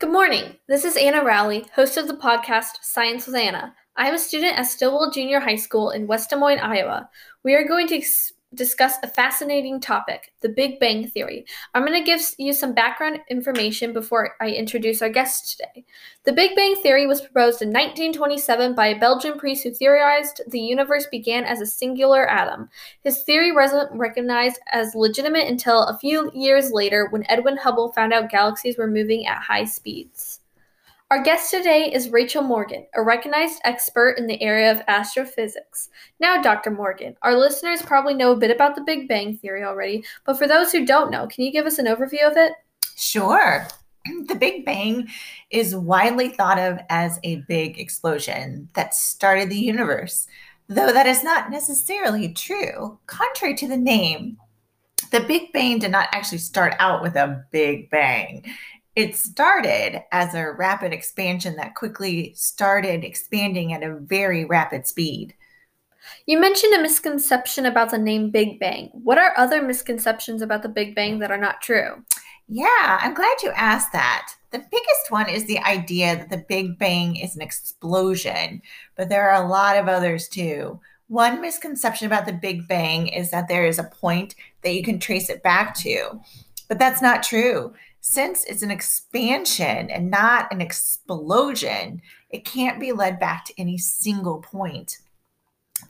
Good morning. This is Anna Rowley, host of the podcast Science with Anna. I am a student at Stilwell Junior High School in West Des Moines, Iowa. We are going to discuss a fascinating topic the Big Bang Theory. I'm going to give you some background information before I introduce our guest today. The Big Bang Theory was proposed in 1927 by a Belgian priest who theorized the universe began as a singular atom. His theory wasn't recognized as legitimate until a few years later when Edwin Hubble found out galaxies were moving at high speeds. Our guest today is Rachel Morgan, a recognized expert in the area of astrophysics. Now, Dr. Morgan, our listeners probably know a bit about the Big Bang Theory already, but for those who don't know, can you give us an overview of it? Sure. The Big Bang is widely thought of as a big explosion that started the universe, though that is not necessarily true. Contrary to the name, the Big Bang did not actually start out with a big bang. It started as a rapid expansion that quickly started expanding at a very rapid speed. You mentioned a misconception about the name Big Bang. What are other misconceptions about the Big Bang that are not true? Yeah, I'm glad you asked that. The biggest one is the idea that the Big Bang is an explosion, but there are a lot of others too. One misconception about the Big Bang is that there is a point that you can trace it back to, but that's not true. Since it's an expansion and not an explosion, it can't be led back to any single point.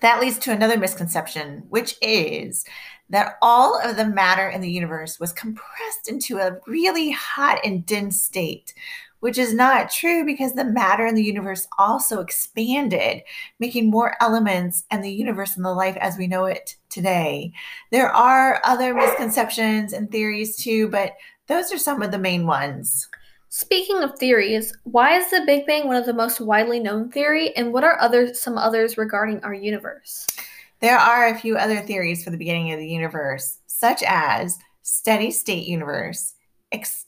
That leads to another misconception, which is that all of the matter in the universe was compressed into a really hot and dense state, which is not true because the matter in the universe also expanded, making more elements and the universe and the life as we know it today. There are other misconceptions and theories too, but those are some of the main ones. Speaking of theories, why is the Big Bang one of the most widely known theory and what are other some others regarding our universe? There are a few other theories for the beginning of the universe, such as steady state universe, ex-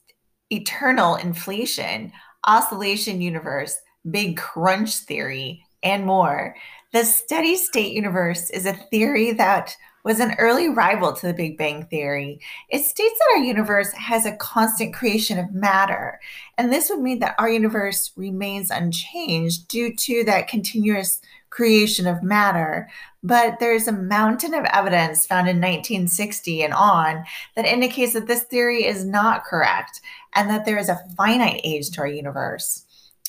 eternal inflation, oscillation universe, big crunch theory, and more. The steady state universe is a theory that was an early rival to the Big Bang Theory. It states that our universe has a constant creation of matter, and this would mean that our universe remains unchanged due to that continuous creation of matter. But there's a mountain of evidence found in 1960 and on that indicates that this theory is not correct and that there is a finite age to our universe.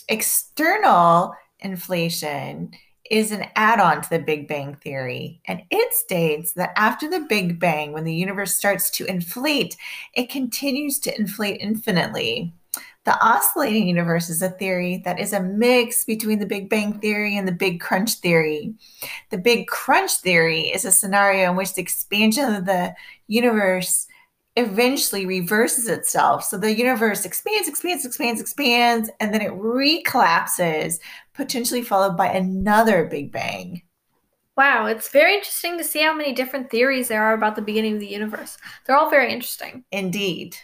Eternal inflation is an add on to the Big Bang Theory, and it states that after the Big Bang, when the universe starts to inflate, it continues to inflate infinitely. The oscillating universe is a theory that is a mix between the Big Bang Theory and the Big Crunch Theory. The Big Crunch Theory is a scenario in which the expansion of the universe eventually reverses itself. So the universe expands, expands, expands, expands, and then it recollapses, potentially followed by another Big Bang. Wow, it's very interesting to see how many different theories there are about the beginning of the universe. They're all very interesting. Indeed.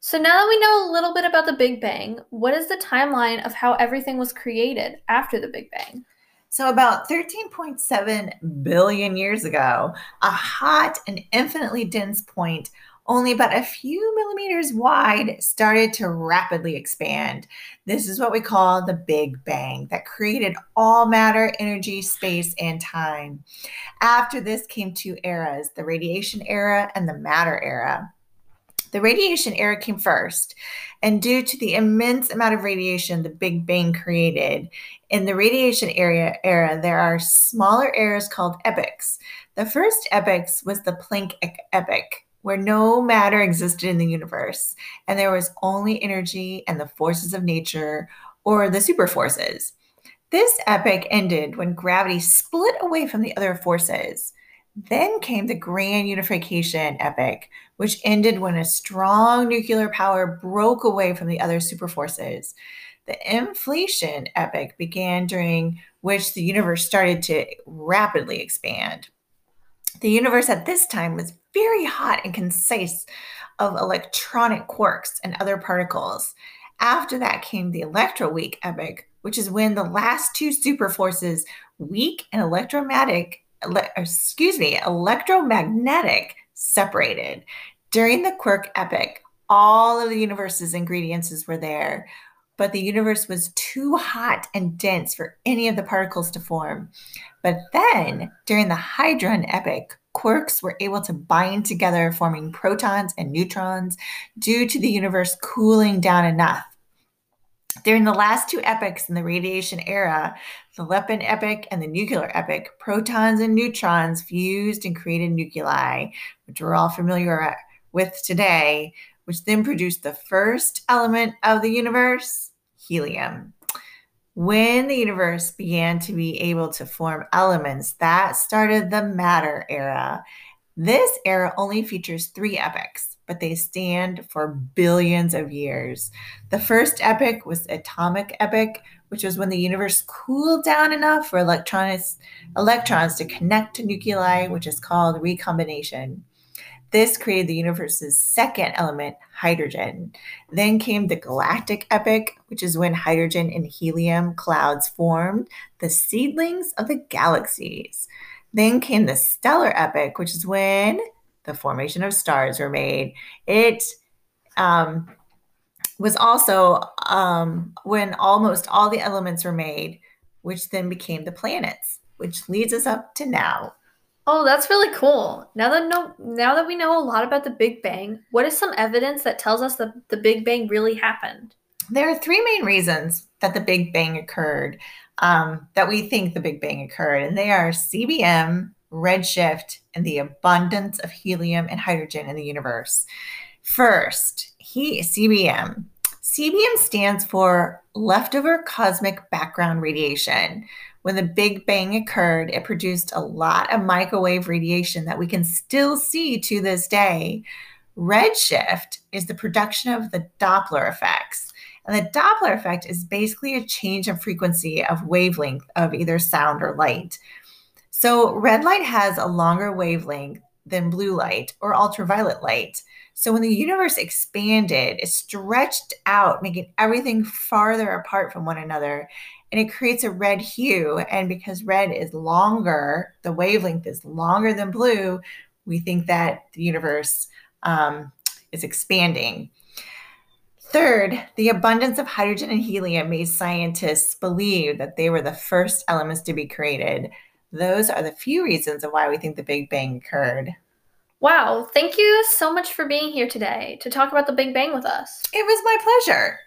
So now that we know a little bit about the Big Bang, what is the timeline of how everything was created after the Big Bang? So, about 13.7 billion years ago, a hot and infinitely dense point only about a few millimeters wide, started to rapidly expand. This is what we call the Big Bang that created all matter, energy, space, and time. After this came two eras the radiation era and the matter era. The radiation era came first, and due to the immense amount of radiation the Big Bang created, in the radiation area era, there are smaller eras called epochs. The first epochs was the Planck epoch where no matter existed in the universe and there was only energy and the forces of nature or the super forces. This epoch ended when gravity split away from the other forces. Then came the grand unification epoch, which ended when a strong nuclear power broke away from the other super forces. The inflation epoch began during which the universe started to rapidly expand. The universe at this time was very hot and concise of electronic quarks and other particles. After that came the electroweak epoch, which is when the last two superforces, weak and electromagnetic, ele- excuse me, electromagnetic, separated. During the quark epoch, all of the universe's ingredients were there. but the universe was too hot and dense for any of the particles to form. But then, during the Hadron epoch, quarks were able to bind together, forming protons and neutrons due to the universe cooling down enough. During the last two epochs in the radiation era, the Lepton epoch and the nuclear epoch, protons and neutrons fused and created nuclei, which we're all familiar with today, which then produced the first element of the universe, helium. When the universe began to be able to form elements, that started the matter era. This era only features three epochs, but they stand for billions of years. The first epoch was atomic epoch, which was when the universe cooled down enough for electrons, electrons to connect to nuclei, which is called recombination. This created the universe's second element, hydrogen. Then came the galactic epoch, which is when hydrogen and helium clouds formed, the seedlings of the galaxies. Then came the stellar epoch, which is when the formation of stars were made. It um, was also um, when almost all the elements were made, which then became the planets, which leads us up to now. Oh, that's really cool. Now that know now that we know a lot about the Big Bang, what is some evidence that tells us that the Big Bang really happened? There are three main reasons that the Big Bang occurred, um, that we think the Big Bang occurred, and they are CBM, redshift, and the abundance of helium and hydrogen in the universe. First, he CBM. CBM stands for leftover cosmic background radiation. When the Big Bang occurred, it produced a lot of microwave radiation that we can still see to this day. Redshift is the production of the Doppler effects. And the Doppler effect is basically a change in frequency of wavelength of either sound or light. So, red light has a longer wavelength than blue light or ultraviolet light. So, when the universe expanded, it stretched out, making everything farther apart from one another and it creates a red hue. And because red is longer, the wavelength is longer than blue, we think that the universe um, is expanding. Third, the abundance of hydrogen and helium made scientists believe that they were the first elements to be created. Those are the few reasons of why we think the Big Bang occurred. Wow, thank you so much for being here today to talk about the Big Bang with us. It was my pleasure.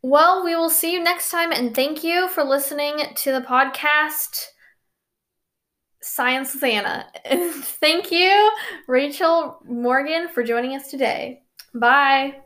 Well, we will see you next time, and thank you for listening to the podcast Science with Anna. thank you, Rachel Morgan, for joining us today. Bye.